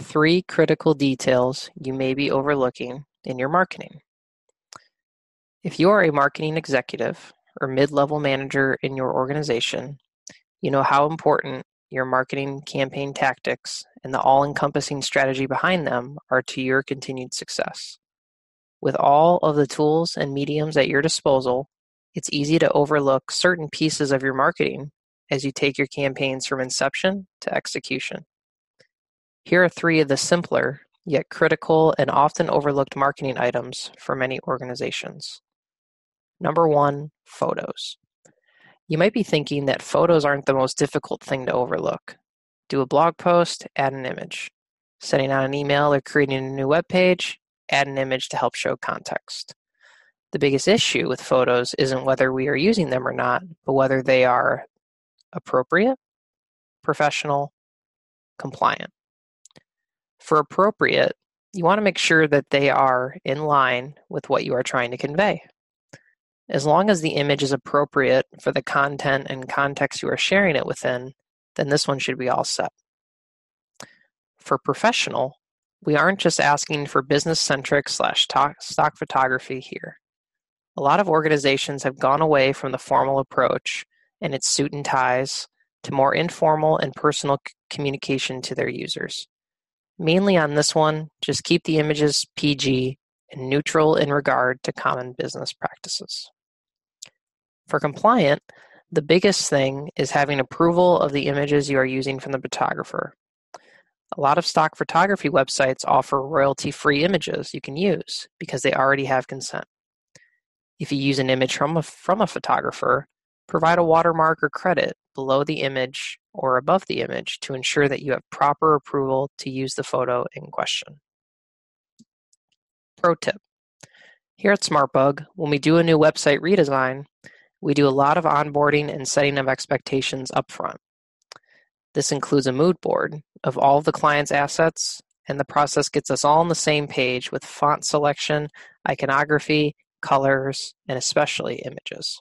three critical details you may be overlooking in your marketing. If you are a marketing executive or mid level manager in your organization, you know how important your marketing campaign tactics and the all encompassing strategy behind them are to your continued success. With all of the tools and mediums at your disposal, it's easy to overlook certain pieces of your marketing as you take your campaigns from inception to execution. Here are three of the simpler, yet critical and often overlooked marketing items for many organizations. Number one, photos. You might be thinking that photos aren't the most difficult thing to overlook. Do a blog post, add an image. Sending out an email or creating a new web page, add an image to help show context. The biggest issue with photos isn't whether we are using them or not, but whether they are appropriate, professional, compliant. For appropriate, you want to make sure that they are in line with what you are trying to convey. As long as the image is appropriate for the content and context you are sharing it within, then this one should be all set. For professional, we aren't just asking for business centric slash stock photography here. A lot of organizations have gone away from the formal approach and its suit and ties to more informal and personal communication to their users. Mainly on this one, just keep the images PG and neutral in regard to common business practices. For compliant, the biggest thing is having approval of the images you are using from the photographer. A lot of stock photography websites offer royalty free images you can use because they already have consent. If you use an image from a, from a photographer, provide a watermark or credit below the image or above the image to ensure that you have proper approval to use the photo in question. Pro tip. Here at SmartBug, when we do a new website redesign, we do a lot of onboarding and setting of expectations upfront. This includes a mood board of all of the client's assets, and the process gets us all on the same page with font selection, iconography, colors, and especially images.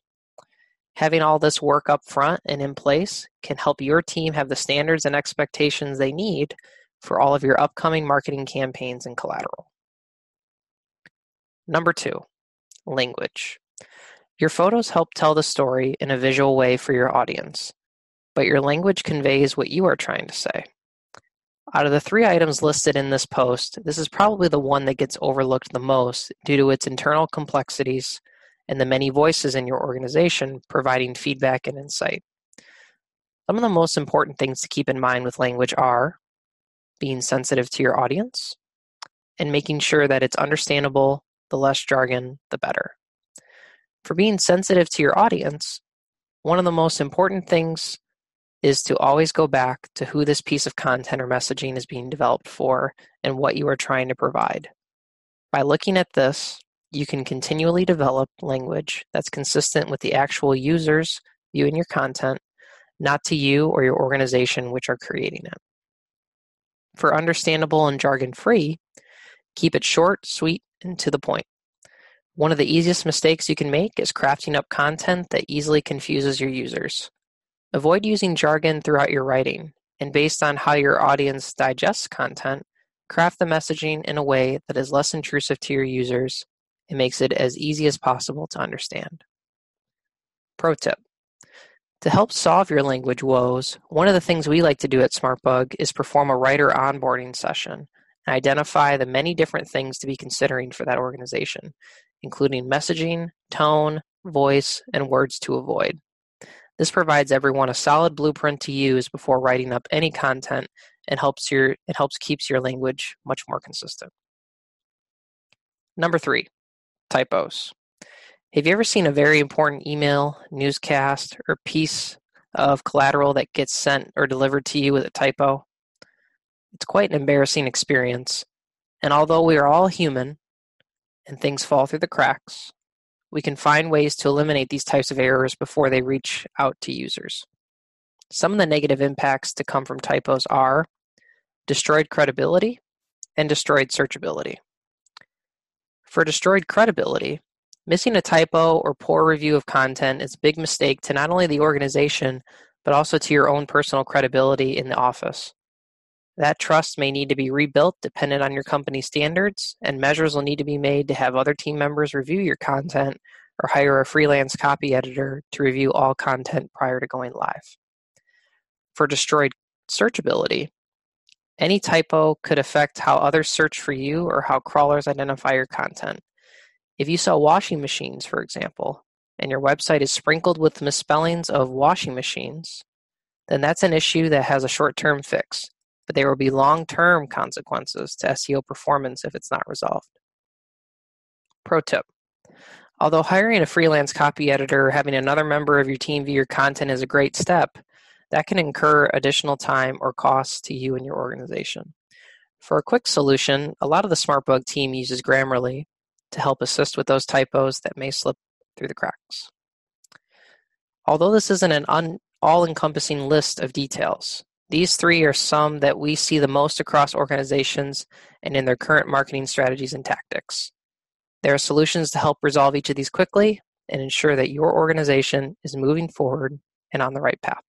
Having all this work up front and in place can help your team have the standards and expectations they need for all of your upcoming marketing campaigns and collateral. Number two, language. Your photos help tell the story in a visual way for your audience, but your language conveys what you are trying to say. Out of the three items listed in this post, this is probably the one that gets overlooked the most due to its internal complexities and the many voices in your organization providing feedback and insight. Some of the most important things to keep in mind with language are being sensitive to your audience and making sure that it's understandable. The less jargon, the better. For being sensitive to your audience, one of the most important things is to always go back to who this piece of content or messaging is being developed for and what you are trying to provide. By looking at this, you can continually develop language that's consistent with the actual users viewing your content, not to you or your organization which are creating it. For understandable and jargon free, keep it short, sweet, and to the point. One of the easiest mistakes you can make is crafting up content that easily confuses your users. Avoid using jargon throughout your writing, and based on how your audience digests content, craft the messaging in a way that is less intrusive to your users and makes it as easy as possible to understand. Pro tip To help solve your language woes, one of the things we like to do at SmartBug is perform a writer onboarding session and identify the many different things to be considering for that organization, including messaging, tone, voice, and words to avoid. This provides everyone a solid blueprint to use before writing up any content and helps your it helps keeps your language much more consistent. Number 3, typos. Have you ever seen a very important email, newscast, or piece of collateral that gets sent or delivered to you with a typo? It's quite an embarrassing experience, and although we are all human and things fall through the cracks, we can find ways to eliminate these types of errors before they reach out to users. Some of the negative impacts to come from typos are destroyed credibility and destroyed searchability. For destroyed credibility, missing a typo or poor review of content is a big mistake to not only the organization, but also to your own personal credibility in the office. That trust may need to be rebuilt dependent on your company standards, and measures will need to be made to have other team members review your content or hire a freelance copy editor to review all content prior to going live. For destroyed searchability, any typo could affect how others search for you or how crawlers identify your content. If you sell washing machines, for example, and your website is sprinkled with misspellings of washing machines, then that's an issue that has a short term fix, but there will be long term consequences to SEO performance if it's not resolved. Pro tip Although hiring a freelance copy editor or having another member of your team view your content is a great step, that can incur additional time or costs to you and your organization. For a quick solution, a lot of the SmartBug team uses Grammarly to help assist with those typos that may slip through the cracks. Although this isn't an un- all encompassing list of details, these three are some that we see the most across organizations and in their current marketing strategies and tactics. There are solutions to help resolve each of these quickly and ensure that your organization is moving forward and on the right path.